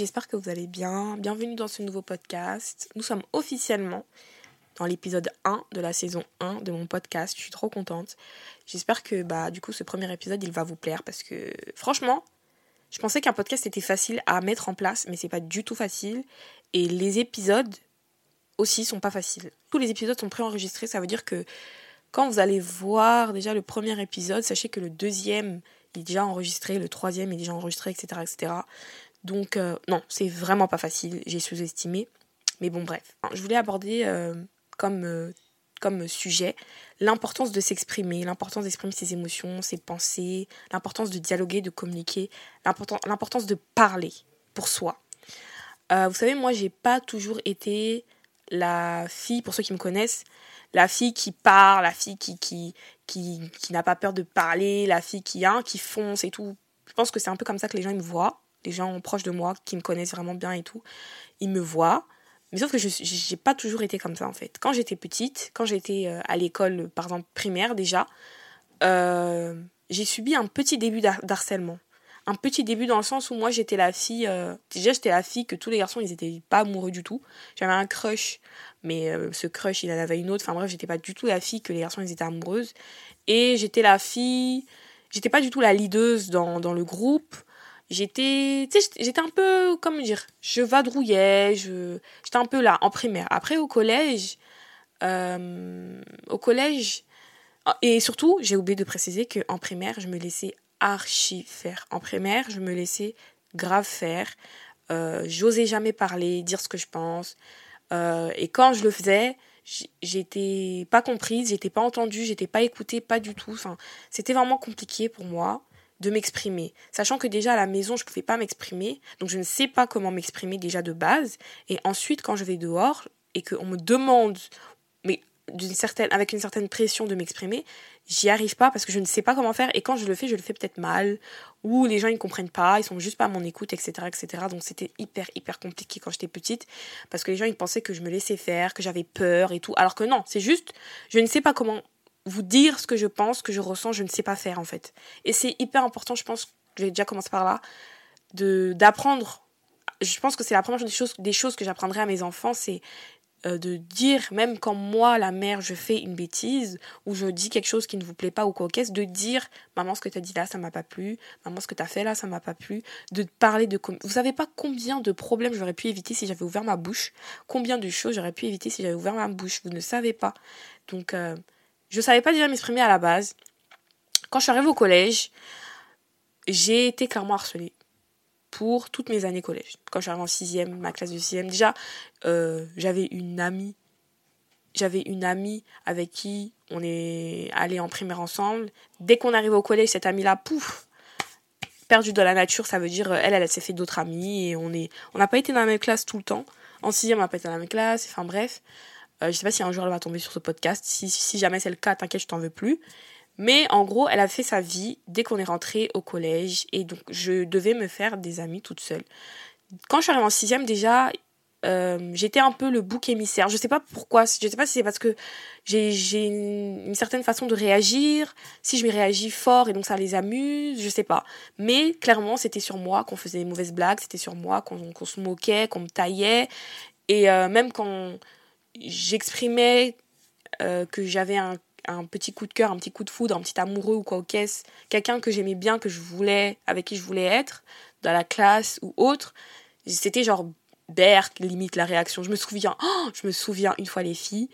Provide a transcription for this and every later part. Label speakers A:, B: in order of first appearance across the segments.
A: j'espère que vous allez bien. Bienvenue dans ce nouveau podcast. Nous sommes officiellement dans l'épisode 1 de la saison 1 de mon podcast. Je suis trop contente. J'espère que bah du coup ce premier épisode il va vous plaire parce que franchement, je pensais qu'un podcast était facile à mettre en place, mais c'est pas du tout facile. Et les épisodes aussi sont pas faciles. Tous les épisodes sont préenregistrés, ça veut dire que quand vous allez voir déjà le premier épisode, sachez que le deuxième est déjà enregistré, le troisième est déjà enregistré, etc. etc. Donc euh, non, c'est vraiment pas facile, j'ai sous-estimé. Mais bon bref, je voulais aborder euh, comme, euh, comme sujet l'importance de s'exprimer, l'importance d'exprimer ses émotions, ses pensées, l'importance de dialoguer, de communiquer, l'importance de parler pour soi. vous savez, moi, j'ai pas toujours été la fille, pour ceux qui me connaissent, la fille qui parle, la fille qui, qui, qui, qui n'a pas peur de parler, la fille qui, hein, qui fonce et tout. Je pense que c'est un peu comme ça que les gens me voient, les gens proches de moi qui me connaissent vraiment bien et tout, ils me voient. Mais sauf que je n'ai pas toujours été comme ça en fait. Quand j'étais petite, quand j'étais euh, à l'école, par exemple primaire déjà, euh, j'ai subi un petit début d'harcèlement. Un petit début dans le sens où moi j'étais la fille, euh, déjà j'étais la fille que tous les garçons ils étaient pas amoureux du tout. J'avais un crush, mais ce crush il en avait une autre. Enfin bref, j'étais pas du tout la fille que les garçons ils étaient amoureuses. Et j'étais la fille, j'étais pas du tout la leaduse dans, dans le groupe j'étais j'étais un peu comment dire je vadrouillais je j'étais un peu là en primaire. Après au collège euh, au collège ah, et surtout j'ai oublié de préciser que en primaire je me laissais archi faire. En primaire je me laissais grave faire. Euh, j'osais jamais parler dire ce que je pense. Euh, et quand je le faisais j'étais pas comprise j'étais pas entendue j'étais pas écoutée pas du tout. Enfin c'était vraiment compliqué pour moi de m'exprimer. Sachant que déjà à la maison, je ne pouvais pas m'exprimer, donc je ne sais pas comment m'exprimer déjà de base. Et ensuite, quand je vais dehors et qu'on me demande, mais certaine, avec une certaine pression de m'exprimer, j'y arrive pas parce que je ne sais pas comment faire. Et quand je le fais, je le fais peut-être mal, ou les gens ils comprennent pas, ils sont juste pas à mon écoute, etc., etc. Donc c'était hyper hyper compliqué quand j'étais petite parce que les gens ils pensaient que je me laissais faire, que j'avais peur et tout. Alors que non, c'est juste, je ne sais pas comment vous dire ce que je pense, que je ressens, je ne sais pas faire en fait. Et c'est hyper important, je pense, je vais déjà commencer par là, de d'apprendre. Je pense que c'est la première des choses, des choses que j'apprendrai à mes enfants, c'est euh, de dire, même quand moi, la mère, je fais une bêtise, ou je dis quelque chose qui ne vous plaît pas ou quoi qu'est-ce, de dire, maman, ce que tu as dit là, ça m'a pas plu, maman, ce que tu as fait là, ça m'a pas plu, de parler de... Vous savez pas combien de problèmes j'aurais pu éviter si j'avais ouvert ma bouche, combien de choses j'aurais pu éviter si j'avais ouvert ma bouche, vous ne savez pas. Donc... Euh, je savais pas déjà m'exprimer à la base. Quand je suis arrivée au collège, j'ai été clairement harcelée pour toutes mes années collège. Quand je suis arrivée en sixième, ma classe de sixième, déjà, euh, j'avais une amie. J'avais une amie avec qui on est allé en primaire ensemble. Dès qu'on arrive au collège, cette amie-là, pouf, perdue dans la nature, ça veut dire elle, elle, s'est fait d'autres amis et on est, on n'a pas été dans la même classe tout le temps. En sixième, on n'a pas été dans la même classe. Enfin bref, euh, je sais pas si un jour elle va tomber sur ce podcast. Si, jamais c'est le cas, t'inquiète, je t'en veux plus. Mais en gros, elle a fait sa vie dès qu'on est rentré au collège. Et donc, je devais me faire des amis toute seule. Quand je suis arrivée en sixième, déjà, euh, j'étais un peu le bouc émissaire. Je sais pas pourquoi. Je sais pas si c'est parce que j'ai une, certaine façon de réagir, si je me réagis fort et donc ça les amuse, je sais pas. Mais clairement, c'était sur moi qu'on faisait des mauvaises blagues, c'était sur moi qu'on se moquait, qu'on me taillait. Et euh, même quand j'exprimais euh, que j'avais un, un, petit coup de cœur, un petit coup de foudre, un petit amoureux ou quoi au caisse, quelqu'un que j'aimais bien, que je voulais, avec qui je voulais être, dans la classe ou autre, c'était genre Berthe, limite la réaction. Je me souviens, oh, je me souviens une fois les filles,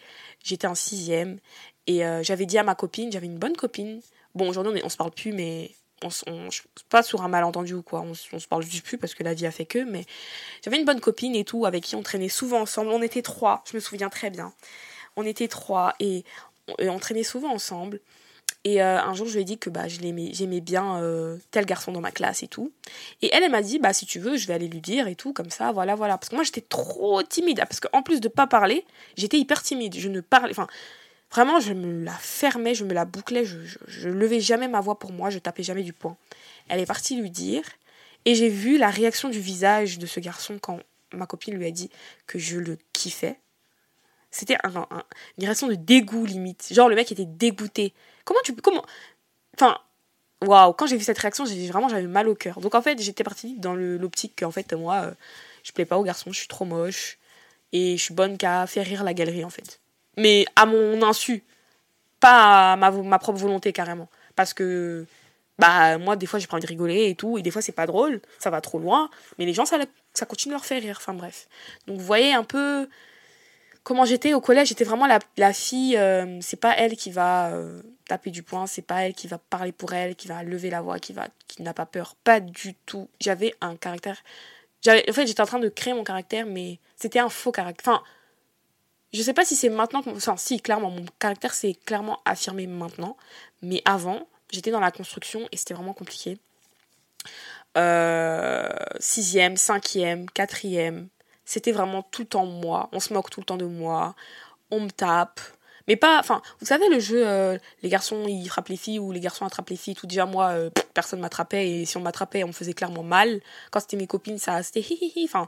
A: j'étais en sixième et euh, j'avais dit à ma copine, j'avais une bonne copine. Bon, aujourd'hui on, on se parle plus, mais on, on, pas sur un malentendu ou quoi, on, se parle juste plus parce que la vie a fait que, mais j'avais une bonne copine et tout, avec qui on traînait souvent ensemble. On était trois, je me souviens très bien. On était trois et on, traînait souvent ensemble. Et euh, un jour, je lui ai dit que bah, j'aimais bien euh, tel garçon dans ma classe et tout. Et elle, elle m'a dit, bah, si tu veux, je vais aller lui dire et tout, comme ça, voilà, voilà. Parce que moi, j'étais trop timide. Parce qu'en plus de pas parler, j'étais hyper timide. Je ne parlais. Enfin, Vraiment, je me la fermais, je me la bouclais, je, je, levais jamais ma voix pour moi, je tapais jamais du poing. Elle est partie lui dire, et j'ai vu la réaction du visage de ce garçon quand ma copine lui a dit que je le kiffais. C'était un, une réaction de dégoût limite. Genre le mec était dégoûté. Comment tu peux... Comment... Enfin, waouh, quand j'ai vu cette réaction, j'ai vraiment j'avais mal au cœur. Donc en fait, j'étais partie dans l'optique qu'en fait moi euh, je plais pas aux garçons, je suis trop moche et je suis bonne qu'à faire rire la galerie en fait. Mais à mon insu, pas à ma, ma propre volonté carrément parce que bah moi des fois j'ai pas envie de rigoler et tout et des fois c'est pas drôle, ça va trop loin, mais les gens ça ça continue de leur faire rire, enfin bref. Donc vous voyez un peu comment j'étais au collège, j'étais vraiment la, la fille, euh, c'est pas elle qui va euh, taper du poing, c'est pas elle qui va parler pour elle, qui va lever la voix, qui va qui n'a pas peur, pas du tout. J'avais un caractère j'avais en fait, j'étais en train de créer mon caractère mais c'était un faux caractère. Enfin, je sais pas si c'est maintenant que enfin si clairement mon caractère s'est clairement affirmé maintenant, mais avant, j'étais dans la construction et c'était vraiment compliqué. Euh, sixième, cinquième, quatrième, c'était vraiment tout le temps moi. On se moque tout le temps de moi. On me tape. Mais pas, enfin, vous savez le jeu, euh, les garçons ils frappent les filles ou les garçons attrapent les filles. Tout déjà moi, euh, personne m'attrapait et si on m'attrapait, on me faisait clairement mal. Quand c'était mes copines, ça, c'était Enfin,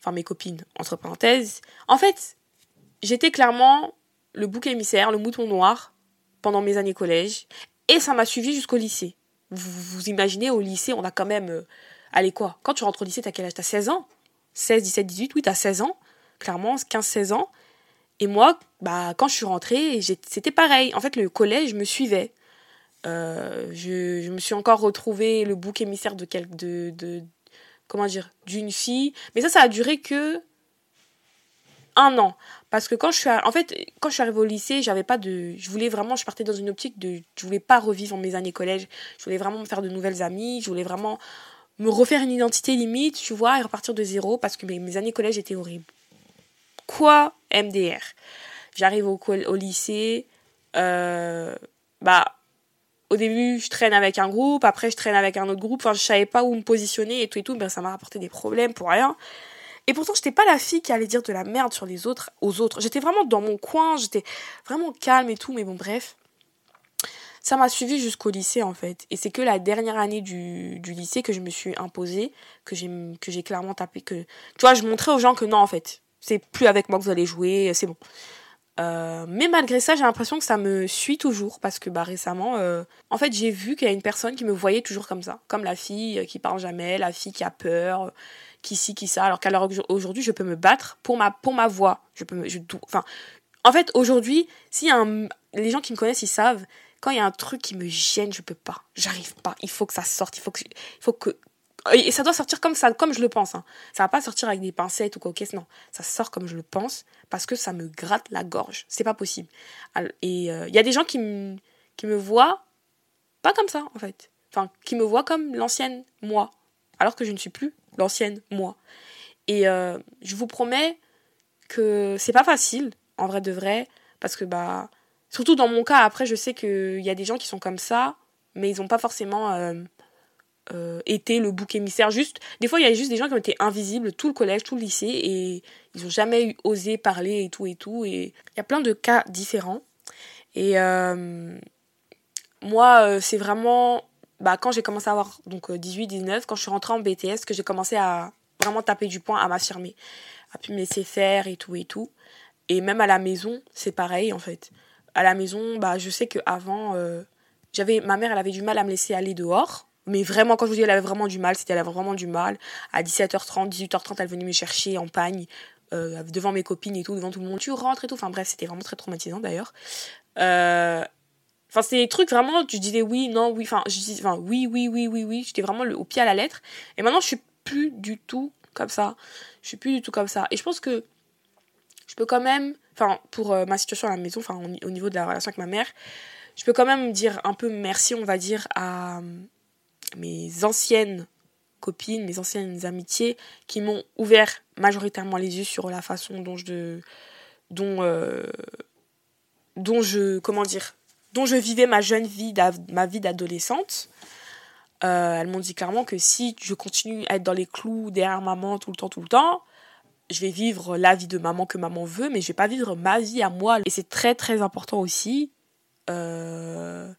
A: enfin mes copines entre parenthèses. En fait, j'étais clairement le bouc émissaire, le mouton noir pendant mes années collège et ça m'a suivi jusqu'au lycée. Vous, vous imaginez au lycée, on a quand même, euh, allez quoi Quand tu rentres au lycée, t'as quel âge? T'as 16 ans? 16, 17, 18, oui, t'as 16 ans, clairement, 15, 16 ans. Et moi, bah, quand je suis rentrée, c'était pareil. En fait, le collège me suivait. Euh, je, me suis encore retrouvée le bouc émissaire de, quel, de, de comment dire, d'une fille. Mais ça, ça a duré que un an. Parce que quand je suis, en fait, quand je suis arrivée au lycée, j'avais pas de, je voulais vraiment, je partais dans une optique de, je voulais pas revivre mes années collège. Je voulais vraiment me faire de nouvelles amies. Je voulais vraiment me refaire une identité limite, tu vois, et repartir de zéro parce que mes, années collège étaient horribles. Quoi MDR J'arrive au, au lycée, euh, bah, au début, je traîne avec un groupe, après, je traîne avec un autre groupe, enfin, je savais pas où me positionner et tout et tout, ben, ça m'a rapporté des problèmes pour rien. Et pourtant, j'étais pas la fille qui allait dire de la merde sur les autres, aux autres. J'étais vraiment dans mon coin, j'étais vraiment calme et tout, mais bon, bref ça m'a suivi jusqu'au lycée en fait. Et c'est que la dernière année du, lycée que je me suis imposée, que j'ai, que j'ai clairement tapé, que tu vois, je montrais aux gens que non en fait, c'est plus avec moi que vous allez jouer, c'est bon. Euh, mais malgré ça, j'ai l'impression que ça me suit toujours parce que bah récemment, euh, en fait, j'ai vu qu'il y a une personne qui me voyait toujours comme ça, comme la fille qui parle jamais, la fille qui a peur, qui ci, qui ça. Alors qu'à l'heure aujourd'hui, je peux me battre pour ma pour ma voix. Je peux me, je, enfin, en fait, aujourd'hui, si un, les gens qui me connaissent, ils savent, quand il y a un truc qui me gêne, je peux pas. J'arrive pas. Il faut que ça sorte. Il faut que, il faut que, et ça doit sortir comme ça, comme je le pense. Hein. Ça va pas sortir avec des pincettes ou quoi, qu'est-ce non. Ça sort comme je le pense parce que ça me gratte la gorge. C'est pas possible. Et euh, il y a des gens qui me, qui me voient pas comme ça, en fait. Enfin, qui me voient comme l'ancienne moi. Alors que je ne suis plus l'ancienne moi. Et euh, je vous promets que c'est pas facile, en vrai de vrai, parce que bah Surtout dans mon cas, après, je sais qu'il y a des gens qui sont comme ça, mais ils n'ont pas forcément euh, euh, été le bouc émissaire. Juste, des fois, il y a juste des gens qui ont été invisibles tout le collège, tout le lycée, et ils n'ont jamais osé parler et tout et tout. Et il y a plein de cas différents. Et moi, c'est vraiment bah, quand j'ai commencé à avoir donc 18, 19, quand je suis rentrée en BTS, que j'ai commencé à vraiment taper du poing, à m'affirmer, à plus me laisser faire et tout et tout. Et même à la maison, c'est pareil en fait à la maison, bah, je sais qu'avant, euh, ma mère, elle avait du mal à me laisser aller dehors. Mais vraiment, quand je vous dis elle avait vraiment du mal, c'était elle avait vraiment du mal. À 17h30, 18h30, elle venait me chercher en pagne, euh, devant mes copines et tout, devant tout le monde. Tu rentres et tout. Enfin bref, c'était vraiment très traumatisant d'ailleurs. Euh, enfin, c'est des trucs vraiment, tu disais oui, non, oui. Enfin, je oui, oui, oui, oui, oui. J'étais vraiment au pied à la lettre. Et maintenant, je suis plus du tout comme ça. Je suis plus du tout comme ça. Et je pense que je peux quand même enfin pour euh, ma situation à la maison, enfin au niveau de la relation avec ma mère, je peux quand même dire un peu merci, on va dire, à euh, mes anciennes copines, mes anciennes amitiés qui m'ont ouvert majoritairement les yeux sur la façon dont je dont euh, dont je comment dire dont je vivais ma jeune vie ma vie d'adolescente elles m'ont dit clairement que si je continue à être dans les clous derrière maman tout le temps tout le temps je vais vivre la vie de maman que maman veut, mais je vais pas vivre ma vie à moi. Et c'est très très important aussi. Euh...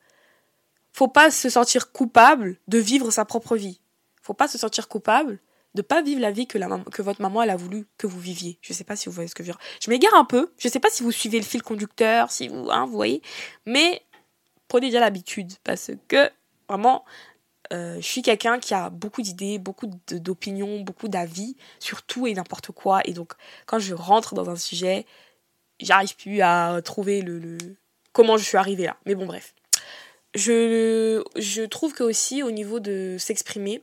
A: Faut pas se sentir coupable de vivre sa propre vie. Faut pas se sentir coupable de pas vivre la vie que votre maman elle a voulu que vous viviez. Je sais pas si vous voyez ce que je veux dire. Je m'égare un peu. Je sais pas si vous suivez le fil conducteur, si vous, hein, vous voyez. Mais prenez déjà l'habitude parce que Vraiment, euh, je suis quelqu'un qui a beaucoup d'idées, beaucoup d'opinions, beaucoup d'avis sur tout et n'importe quoi. Et donc, quand je rentre dans un sujet, j'arrive plus à trouver le, comment je suis arrivée là. Mais bon, bref. Je, je trouve que aussi au niveau de s'exprimer,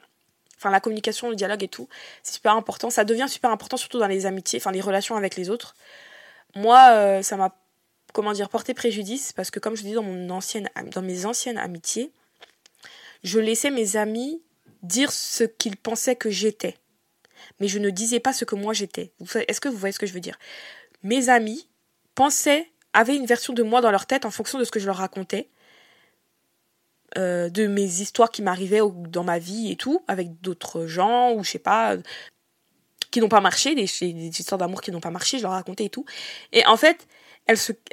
A: enfin la communication, le dialogue et tout, c'est super important. Ça devient super important surtout dans les amitiés, enfin les relations avec les autres. Moi, euh, ça m'a, comment dire, porté préjudice parce que comme je dis dans, mon ancienne, dans mes anciennes amitiés, je laissais mes amis dire ce qu'ils pensaient que j'étais. Mais je ne disais pas ce que moi j'étais. Est-ce que vous voyez ce que je veux dire? Mes amis pensaient, avaient une version de moi dans leur tête en fonction de ce que je leur racontais, euh, de mes histoires qui m'arrivaient dans ma vie et tout, avec d'autres gens, ou je sais pas, qui n'ont pas marché, des, des histoires d'amour qui n'ont pas marché, je leur racontais et tout. Et en fait,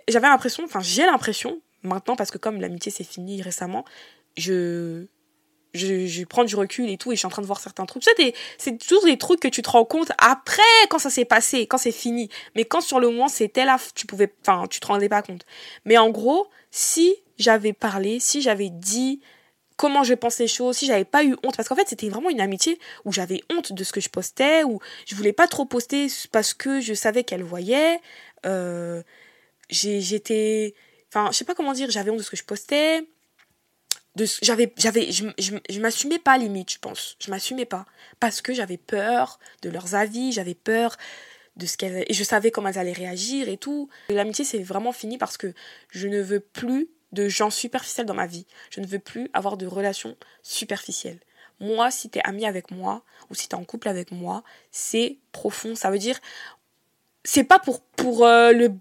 A: j'avais l'impression, enfin j'ai l'impression, maintenant, parce que comme l'amitié s'est finie récemment, je, je, je, prends du recul et tout, et je suis en train de voir certains trucs. Tu c'est toujours des trucs que tu te rends compte après, quand ça s'est passé, quand c'est fini. Mais quand sur le moment c'était là, tu pouvais, enfin, tu te rendais pas compte. Mais en gros, si j'avais parlé, si j'avais dit comment je pensais les choses, si j'avais pas eu honte, parce qu'en fait c'était vraiment une amitié où j'avais honte de ce que je postais, où je voulais pas trop poster parce que je savais qu'elle voyait. Euh, j'étais, enfin, je sais pas comment dire, j'avais honte de ce que je postais j'avais j'avais je, je, je m'assumais pas limite je pense. Je m'assumais pas. Parce que j'avais peur de leurs avis j'avais peur de ce qu'elles et je savais comment elles allaient réagir et tout. L'amitié c'est vraiment fini parce que je ne veux plus de gens superficiels dans ma vie. Je ne veux plus avoir de relations superficielles. Moi si t'es ami avec moi ou si t'es en couple avec moi c'est profond. Ça veut dire c'est pas pour pour euh, le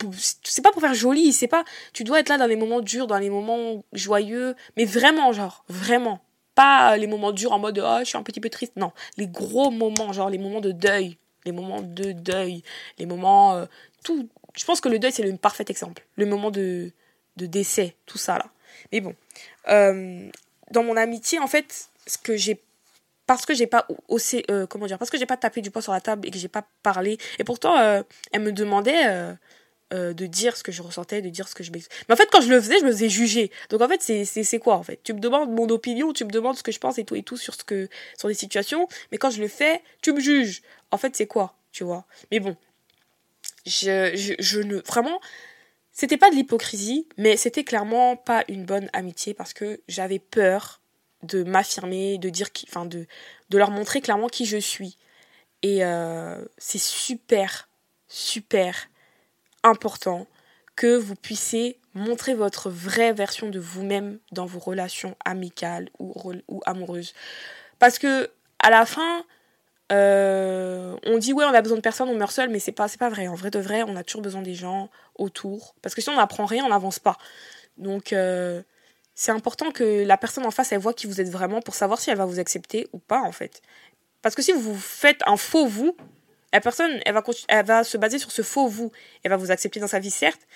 A: c'est pas pour faire joli c'est pas tu dois être là dans les moments durs dans les moments joyeux mais vraiment genre vraiment. Pas les moments durs en mode oh je suis un petit peu triste. Non. Les gros moments genre les moments de deuil. Les moments de deuil. Les moments euh, tout. Je pense que le deuil c'est le parfait exemple. Le moment de de décès tout ça là. Mais bon. Euh, dans mon amitié en fait ce que j'ai parce que j'ai pas aussi euh, comment dire parce que j'ai pas tapé du poing sur la table et que j'ai pas parlé. Et pourtant euh, elle me demandait euh, de dire ce que je ressentais de dire ce que je mais en fait quand je le faisais je me faisais juger. Donc en fait c'est c'est quoi en fait? Tu me demandes mon opinion tu me demandes ce que je pense et tout et tout sur ce que sur des situations mais quand je le fais tu me juges. En fait c'est quoi tu vois? Mais bon je, je, je ne vraiment c'était pas de l'hypocrisie mais c'était clairement pas une bonne amitié parce que j'avais peur de m'affirmer, de dire qui, enfin de, de leur montrer clairement qui je suis. Et euh, c'est super, super important que vous puissiez montrer votre vraie version de vous-même dans vos relations amicales ou, ou amoureuses. Parce que à la fin, euh, on dit ouais on a besoin de personne, on meurt seul, mais c'est pas pas vrai. En vrai de vrai, on a toujours besoin des gens autour. Parce que si on n'apprend rien, on n'avance pas. Donc euh, c'est important que la personne en face, elle voit qui vous êtes vraiment pour savoir si elle va vous accepter ou pas, en fait. Parce que si vous faites un faux vous, la personne, elle va, elle va se baser sur ce faux vous. Elle va vous accepter dans sa vie, certes,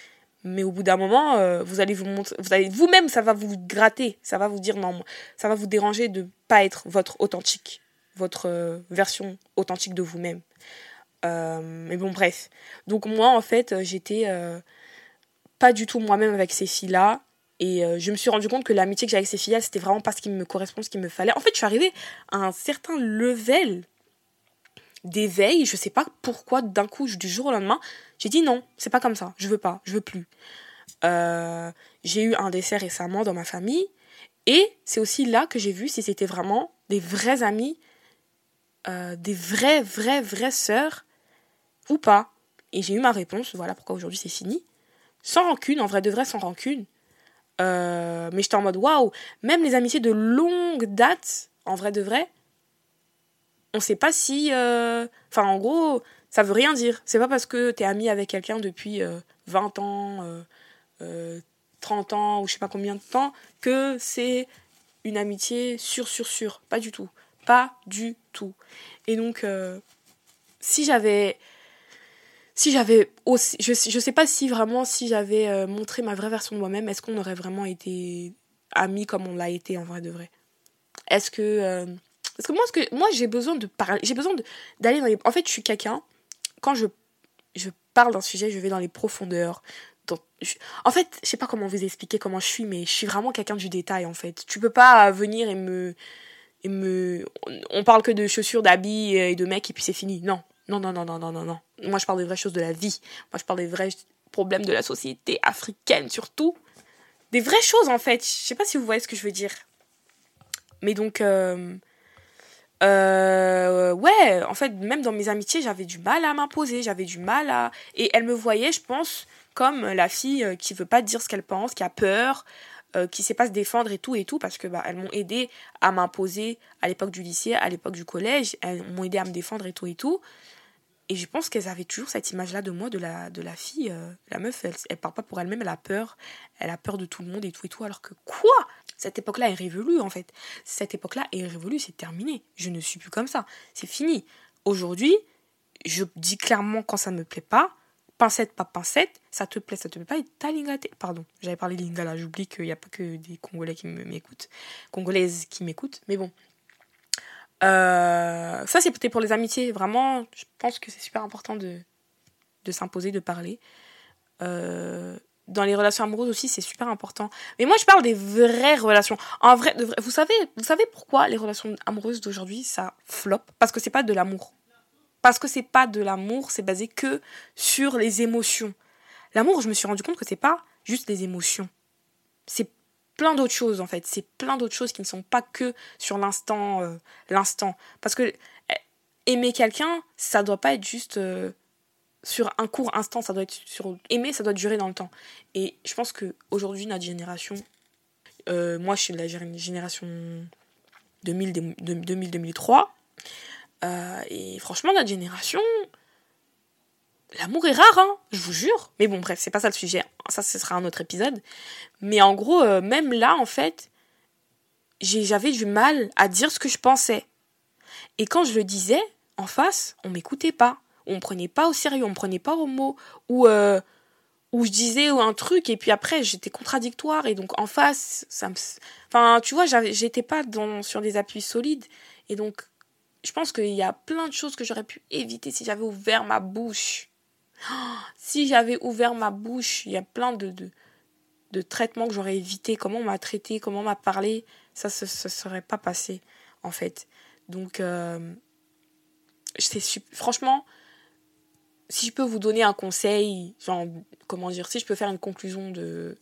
A: mais au bout d'un moment, euh, vous allez vous montrer, vous allez vous-même, ça va vous gratter, ça va vous dire non, ça va vous déranger de pas être votre authentique, votre euh, version authentique de vous-même. Euh, mais bon, bref. Donc moi, en fait, j'étais pas du tout moi-même avec ces filles-là. Et euh, je me suis rendu compte que l'amitié que j'avais avec ces filles c'était vraiment pas ce qui me correspond, ce qu'il me fallait. En fait, je suis arrivée à un certain level d'éveil, je sais pas pourquoi, d'un coup, du jour au lendemain, j'ai dit non, c'est pas comme ça, je veux pas, je veux plus. Euh, j'ai eu un décès récemment dans ma famille, et c'est aussi là que j'ai vu si c'était vraiment des vrais amis, euh, des vraies, vraies, vraies sœurs, ou pas. Et j'ai eu ma réponse, voilà pourquoi aujourd'hui c'est fini. Sans rancune, en vrai de vrai, sans rancune. Euh, mais j'étais en mode waouh, même les amitiés de longue date, en vrai de vrai, on sait pas si. Euh, enfin, en gros, ça veut rien dire. C'est pas parce que t'es ami avec quelqu'un depuis 20 euh, ans, 30 ans ou je sais pas combien de temps que c'est une amitié sur sur sur Pas du tout. Pas du tout. Et donc, si j'avais si j'avais aussi je, je sais pas si vraiment si j'avais euh, montré ma vraie version de moi-même est-ce qu'on aurait vraiment été amis comme on l'a été en vrai de vrai? Est-ce que euh, parce que moi que moi j'ai besoin de parler j'ai besoin d'aller dans les en fait je suis quelqu'un quand je je parle d'un sujet je vais dans les profondeurs En fait, je sais pas comment vous expliquer comment je suis, mais je suis vraiment quelqu'un du détail, en fait. Tu peux pas venir et me... Et me... On parle que de chaussures, d'habits et de mecs, et puis c'est fini. Non. Non, non, non, non, non, non, non. Moi, je parle des vraies choses de la vie. Moi, je parle des vrais problèmes de la société africaine, surtout. Des vraies choses, en fait. Je sais pas si vous voyez ce que je veux dire. Mais donc... Euh... Euh, ouais, en fait, même dans mes amitiés, j'avais du mal à m'imposer, j'avais du mal à... Et elle me voyait, je pense, comme la fille euh, qui veut pas dire ce qu'elle pense, qui a peur, euh, qui sait pas se défendre et tout et tout, parce que bah, elles m'ont aidé à m'imposer à l'époque du lycée, à l'époque du collège, elles m'ont aidé à me défendre et tout et tout. Et je pense qu'elles avaient toujours cette image-là de moi, de la, de la fille. Euh, la meuf, elle, elle parle pas pour elle-même, elle a peur. Elle a peur de tout le monde et tout et tout. Alors que quoi? Cette époque-là est révolue en fait. Cette époque-là est révolue, c'est terminé. Je ne suis plus comme ça. C'est fini. Aujourd'hui, je dis clairement quand ça me plaît pas. Pincette, pas pincette. Ça te plaît, ça te plaît pas. Et ta lingala. Pardon, j'avais parlé lingala. J'oublie qu'il n'y a pas que des Congolais qui m'écoutent. Congolaises qui m'écoutent. Mais bon. Euh, ça, c'était pour les amitiés. Vraiment, je pense que c'est super important de, de s'imposer, de parler. Euh, dans les relations amoureuses aussi, c'est super important. Mais moi, je parle des vraies relations. En de vrai, vous savez, vous savez pourquoi les relations amoureuses d'aujourd'hui ça flop Parce que c'est pas de l'amour. Parce que c'est pas de l'amour, c'est basé que sur les émotions. L'amour, je me suis rendu compte que c'est pas juste des émotions. C'est plein d'autres choses en fait. C'est plein d'autres choses qui ne sont pas que sur l'instant. Euh, l'instant. Parce que eh, aimer quelqu'un, ça doit pas être juste euh, sur un court instant, ça doit être sur. Aimer, ça doit durer dans le temps. Et je pense que aujourd'hui notre génération. Euh, moi, je suis de la génération 2000-2003. et franchement, notre génération, L'amour est rare, hein, je vous jure. Mais bon, bref, c'est pas ça le sujet. Ça, ce sera un autre épisode. Mais en gros, euh, même là, en fait, j'avais du mal à dire ce que je pensais. Et quand je le disais, en face, on m'écoutait pas. On me prenait pas au sérieux, on me prenait pas au mot. Ou, euh, ou je disais un truc et puis après, j'étais contradictoire. Et donc, en face, ça me. Enfin, tu vois, j'étais pas sur des appuis solides. Et donc, je pense qu'il y a plein de choses que j'aurais pu éviter si j'avais ouvert ma bouche si j'avais ouvert ma bouche, il y a plein de, de, traitements que j'aurais évité. Comment on m'a traité, comment on m'a parlé, ça ne se, serait pas passé, en fait. Donc, euh, franchement, si je peux vous donner un conseil, genre, comment dire, si je peux faire une conclusion de,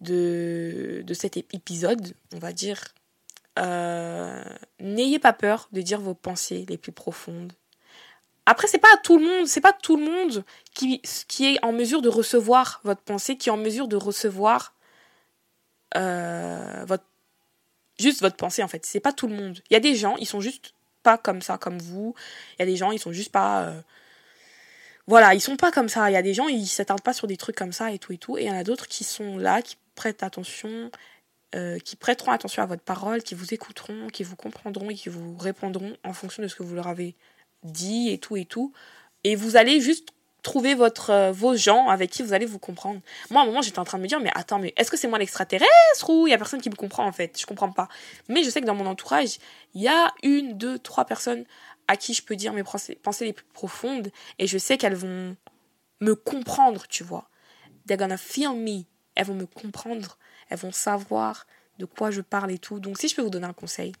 A: de, de cet épisode, on va dire, euh, n'ayez pas peur de dire vos pensées les plus profondes. Après, c'est pas tout le monde, c'est pas tout le monde qui, qui est en mesure de recevoir votre pensée, qui est en mesure de recevoir euh, votre juste votre pensée en fait. C'est pas tout le monde. Il y a des gens, ils sont juste pas comme ça, comme vous. Il y a des gens, ils sont juste pas. Euh, voilà, ils sont pas comme ça. Il y a des gens, ils s'attardent pas sur des trucs comme ça et tout et tout. Et il y en a d'autres qui sont là, qui prêtent attention, euh, qui prêteront attention à votre parole, qui vous écouteront, qui vous comprendront et qui vous répondront en fonction de ce que vous leur avez dit et tout et tout. Et vous allez juste trouver votre, euh, vos gens avec qui vous allez vous comprendre. Moi, à un moment, j'étais en train de me dire, mais attends, mais est-ce que c'est moi l'extraterrestre ou il y a personne qui me comprend en fait? Je comprends pas. Mais je sais que dans mon entourage, il y a une, deux, trois personnes à qui je peux dire mes pensées les plus profondes et je sais qu'elles vont me comprendre, tu vois. They're gonna feel me. Elles vont me comprendre. Elles vont savoir de quoi je parle et tout. Donc, si je peux vous donner un conseil,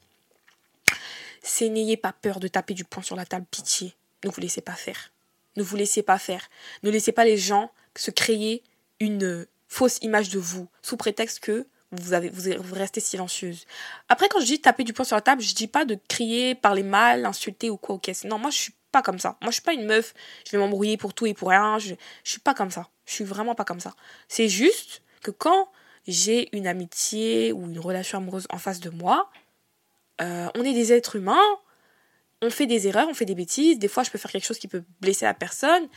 A: c'est n'ayez pas peur de taper du poing sur la table, pitié. Ne vous laissez pas faire. Ne vous laissez pas faire. Ne laissez pas les gens se créer une fausse image de vous sous prétexte que vous, avez, vous, restez silencieuse. Après, quand je dis taper du poing sur la table, je dis pas de crier, parler mal, insulter ou quoi. Ok, non, moi je suis pas comme ça. Moi je suis pas une meuf. Je vais m'embrouiller pour tout et pour rien. Je, je suis pas comme ça. Je suis vraiment pas comme ça. C'est juste que quand j'ai une amitié ou une relation amoureuse en face de moi, euh, on est des êtres humains, on fait des erreurs, on fait des bêtises, des fois je peux faire quelque chose qui peut blesser la personne.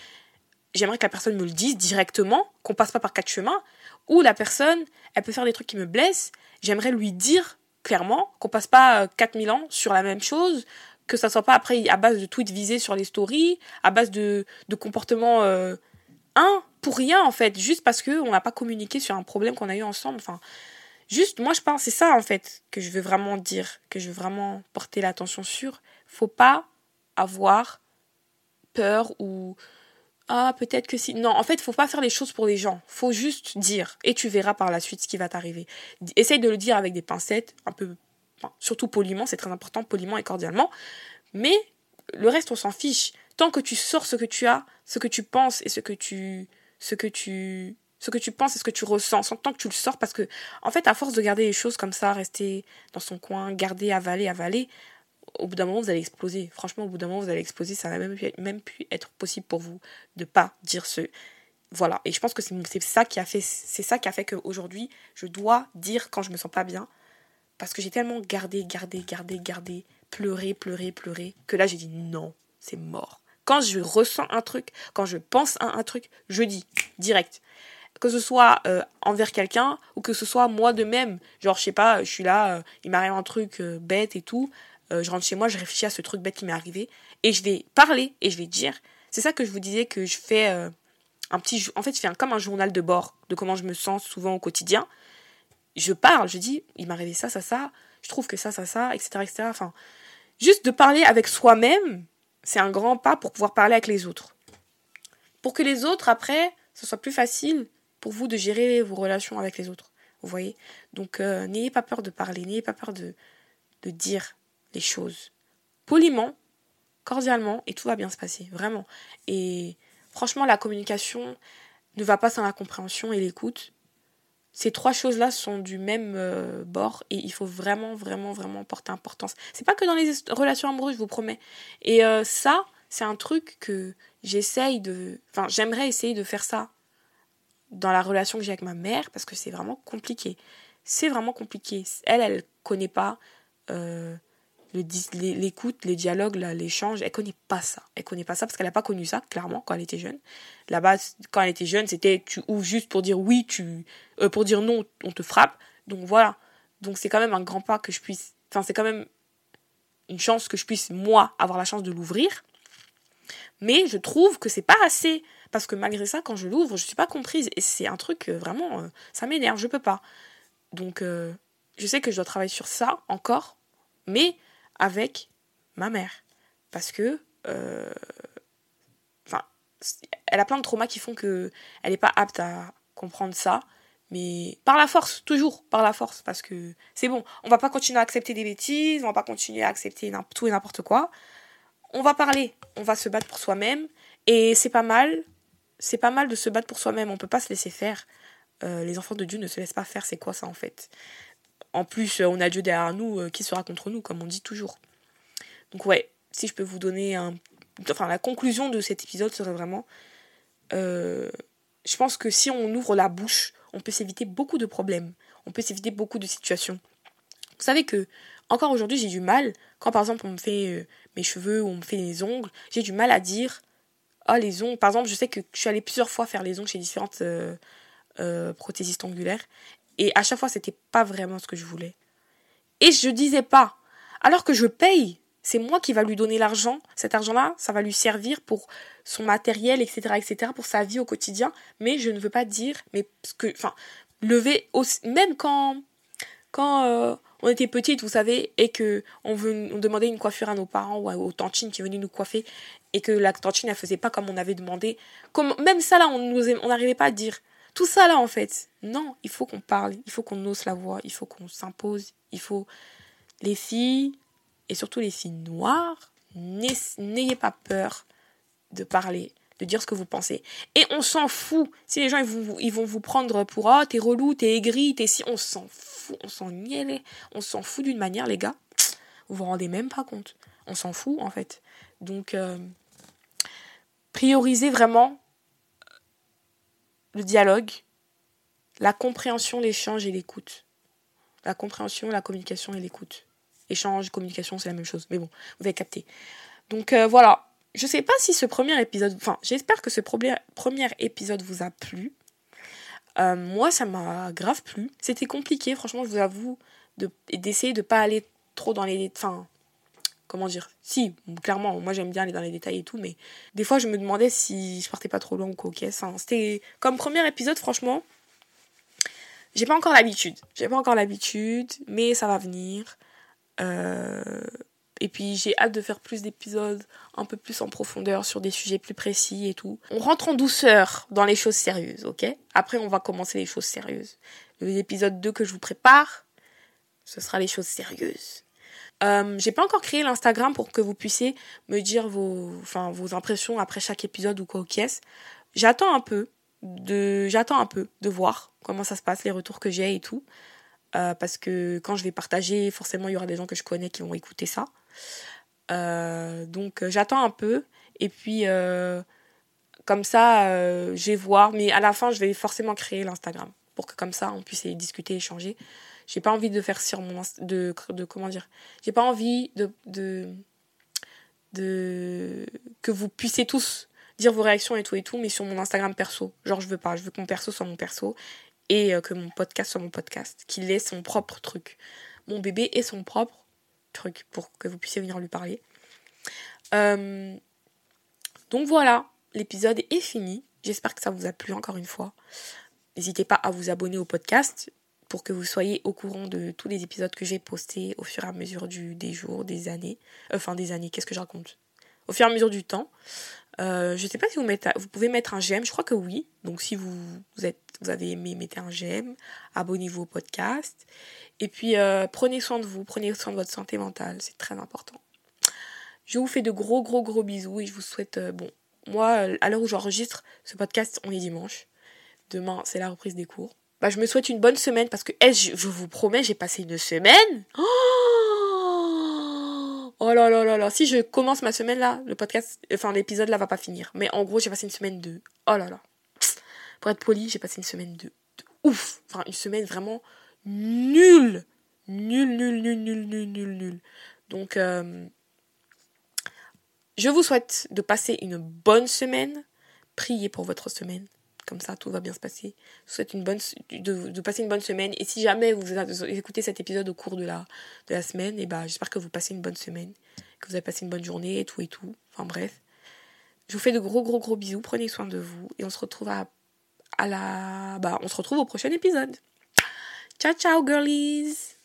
A: J'aimerais que la personne me le dise directement, qu'on passe pas par quatre chemins, ou la personne, elle peut faire des trucs qui me blessent, j'aimerais lui dire clairement qu'on passe pas 4000 euh, ans sur la même chose, que ça soit pas après à base de tweets visés sur les stories, à base de, de comportements euh, un pour rien en fait, juste parce que on n'a pas communiqué sur un problème qu'on a eu ensemble. Enfin, Juste, moi, je pense, c'est ça, en fait, que je veux vraiment dire, que je veux vraiment porter l'attention sur. Faut pas avoir peur ou ah peut-être que si. Non en fait faut pas faire les choses pour les gens. Faut juste dire. Et tu verras par la suite ce qui va t'arriver. Essaye de le dire avec des pincettes un peu surtout poliment c'est très important poliment et cordialement. Mais le reste on s'en fiche tant que tu sors ce que tu as ce que tu penses et ce que tu ce que tu ce que tu penses et ce que tu ressens tant que tu le sors parce que en fait à force de garder les choses comme ça rester dans son coin garder avaler avaler au bout d'un moment, vous allez exploser. Franchement, au bout d'un moment, vous allez exploser. Ça va même, même pu être possible pour vous de pas dire ce. Voilà. Et je pense que c'est ça qui a fait, c'est ça qui a fait qu'aujourd'hui, je dois dire quand je me sens pas bien. Parce que j'ai tellement gardé, gardé, gardé, gardé, pleuré, pleuré, pleuré, que là, j'ai dit non, c'est mort. Quand je ressens un truc, quand je pense à un truc, je dis direct. Que ce soit euh, envers quelqu'un ou que ce soit moi de même. Genre, je sais pas, je suis là, euh, il m'arrive un truc euh, bête et tout. Je rentre chez moi, je réfléchis à ce truc bête qui m'est arrivé et je vais parler et je vais dire. C'est ça que je vous disais que je fais un petit. En fait, je fais comme un journal de bord de comment je me sens souvent au quotidien. Je parle, je dis, il m'est arrivé ça, ça, ça. Je trouve que ça, ça, ça, etc., etc. Enfin, juste de parler avec soi-même, c'est un grand pas pour pouvoir parler avec les autres. Pour que les autres, après, ce soit plus facile pour vous de gérer vos relations avec les autres. Vous voyez Donc, euh, n'ayez pas peur de parler, n'ayez pas peur de, de dire les choses poliment, cordialement, et tout va bien se passer, vraiment. Et franchement, la communication ne va pas sans la compréhension et l'écoute. Ces trois choses-là sont du même euh, bord et il faut vraiment, vraiment, vraiment porter importance. C'est pas que dans les relations amoureuses, je vous promets. Et euh, ça, c'est un truc que j'essaye de. Enfin, j'aimerais essayer de faire ça dans la relation que j'ai avec ma mère parce que c'est vraiment compliqué. C'est vraiment compliqué. Elle, elle connaît pas. Euh, l'écoute, les dialogues, l'échange, elle connaît pas ça. Elle connaît pas ça parce qu'elle n'a pas connu ça, clairement, quand elle était jeune. Là-bas, quand elle était jeune, c'était tu ouvres juste pour dire oui, tu, euh, pour dire non, on te frappe. Donc voilà. Donc c'est quand même un grand pas que je puisse, enfin c'est quand même une chance que je puisse moi avoir la chance de l'ouvrir. Mais je trouve que c'est pas assez parce que malgré ça, quand je l'ouvre, je suis pas comprise et c'est un truc euh, vraiment, euh, ça m'énerve, je peux pas. Donc je sais que je dois travailler sur ça encore, mais avec ma mère. Parce que, euh, enfin, elle a plein de traumas qui font que elle n'est pas apte à comprendre ça. Mais par la force, toujours par la force, parce que c'est bon. On va pas continuer à accepter des bêtises, on va pas continuer à accepter tout et n'importe quoi. On va parler, on va se battre pour soi-même, et c'est pas mal. C'est pas mal de se battre pour soi-même. On peut pas se laisser faire. Euh, les enfants de Dieu ne se laissent pas faire. C'est quoi ça en fait? En plus, on a Dieu derrière nous euh, qui sera contre nous, comme on dit toujours. Donc ouais, si je peux vous donner un... Enfin, la conclusion de cet épisode serait vraiment... Euh, je pense que si on ouvre la bouche, on peut s'éviter beaucoup de problèmes. On peut s'éviter beaucoup de situations. Vous savez que, encore aujourd'hui, j'ai du mal, quand par exemple on me fait euh, mes cheveux ou on me fait les ongles, j'ai du mal à dire, oh les ongles, par exemple, je sais que je suis allée plusieurs fois faire les ongles chez différentes prothésistes angulaires, et à chaque fois, c'était pas vraiment ce que je voulais. Et je disais pas. Alors que je paye, c'est moi qui va lui donner l'argent. Cet argent-là, ça va lui servir pour son matériel, etc., etc., pour sa vie au quotidien. Mais je ne veux pas dire, mais ce que, enfin, lever, même quand, quand euh, on était petite, vous savez, et que on, veut, on demandait une coiffure à nos parents ou aux tantines qui venaient nous coiffer, et que la tantine, elle faisait pas comme on avait demandé. Comme, même ça, là, on n'arrivait pas à dire. Tout ça là en fait. Non, il faut qu'on parle, il faut qu'on ose la voix, il faut qu'on s'impose, il faut les filles et surtout les filles noires, n'ayez pas peur de parler, de dire ce que vous pensez. Et on s'en fout. Si les gens ils vont, vous prendre pour oh t'es relou, t'es aigri, t'es si, on s'en fout, on s'en niait, on s'en fout d'une manière les gars. Vous vous rendez même pas compte. On s'en fout en fait. Donc euh, priorisez vraiment le dialogue, la compréhension, l'échange et l'écoute. La compréhension, la communication et l'écoute. Échange, communication, c'est la même chose. Mais bon, vous avez capté. Donc euh, voilà. Je sais pas si ce premier épisode. Enfin, j'espère que ce premier, épisode vous a plu. Euh, moi, ça m'a grave plu. C'était compliqué, franchement, je vous avoue, d'essayer de, ne pas aller trop dans les. Enfin, comment dire Si, clairement, moi j'aime bien aller dans les détails et tout, mais des fois je me demandais si je partais pas trop loin ou quoi. C'était comme premier épisode, franchement. J'ai pas encore l'habitude. J'ai pas encore l'habitude, mais ça va venir. Euh, Et puis j'ai hâte de faire plus d'épisodes un peu plus en profondeur sur des sujets plus précis et tout. On rentre en douceur dans les choses sérieuses, ok? Après on va commencer les choses sérieuses. L'épisode 2 que je vous prépare, ce sera les choses sérieuses. Euh, j'ai pas encore créé l'Instagram pour que vous puissiez me dire vos, enfin, vos impressions après chaque épisode ou quoi au J'attends un peu de, j'attends un peu de voir comment ça se passe, les retours que j'ai et tout. Euh, parce que quand je vais partager, forcément, il y aura des gens que je connais qui vont écouter ça. Euh, donc, j'attends un peu. Et puis, comme ça, je vais voir. Mais à la fin, je vais forcément créer l'Instagram. Pour que comme ça, on puisse discuter, échanger. J'ai pas envie de faire sur mon... De, de comment dire J'ai pas envie de, de, de... Que vous puissiez tous dire vos réactions et tout et tout, mais sur mon Instagram perso. Genre, je veux pas. Je veux que mon perso soit mon perso et euh, que mon podcast soit mon podcast, qu'il ait son propre truc. Mon bébé ait son propre truc pour que vous puissiez venir lui parler. Euh, donc voilà, l'épisode est fini. J'espère que ça vous a plu encore une fois. N'hésitez pas à vous abonner au podcast pour que vous soyez au courant de tous les épisodes que j'ai postés au fur et à mesure du, des jours, des années. Enfin, des années, qu'est-ce que je raconte? Au fur et à mesure du temps. Euh, je ne sais pas si vous, mettez, vous pouvez mettre un j'aime, je crois que oui. Donc si vous, avez aimé, mettez un j'aime, abonnez-vous au podcast. Et puis euh, prenez soin de vous, prenez soin de votre santé mentale, c'est très important. Je vous fais de gros gros gros bisous et je vous souhaite, euh, bon, moi, à l'heure où j'enregistre ce podcast, on est dimanche. Demain, c'est la reprise des cours. Bah, je me souhaite une bonne semaine parce que, je, vous promets, j'ai passé une semaine? Oh Oh là là là là, si je commence ma semaine là, le podcast, enfin l'épisode là va pas finir. Mais en gros, j'ai passé une semaine de. Oh là là. Pour être poli, j'ai passé une semaine de, ouf. Enfin, une semaine vraiment nulle. Nul, nul, nul, nul, nul, nul, nul. Donc, euh, je vous souhaite de passer une bonne semaine. Priez pour votre semaine. Comme ça, tout va bien se passer. Je vous souhaite une bonne, de, passer une bonne semaine. Et si jamais vous écoutez cet épisode au cours de la, de la semaine, et eh ben, j'espère que vous passez une bonne semaine, que vous avez passé une bonne journée et tout et tout. Enfin bref. Je vous fais de gros gros gros bisous. Prenez soin de vous. Et on se retrouve à, à la. Bah, on se retrouve au prochain épisode. Ciao ciao girlies!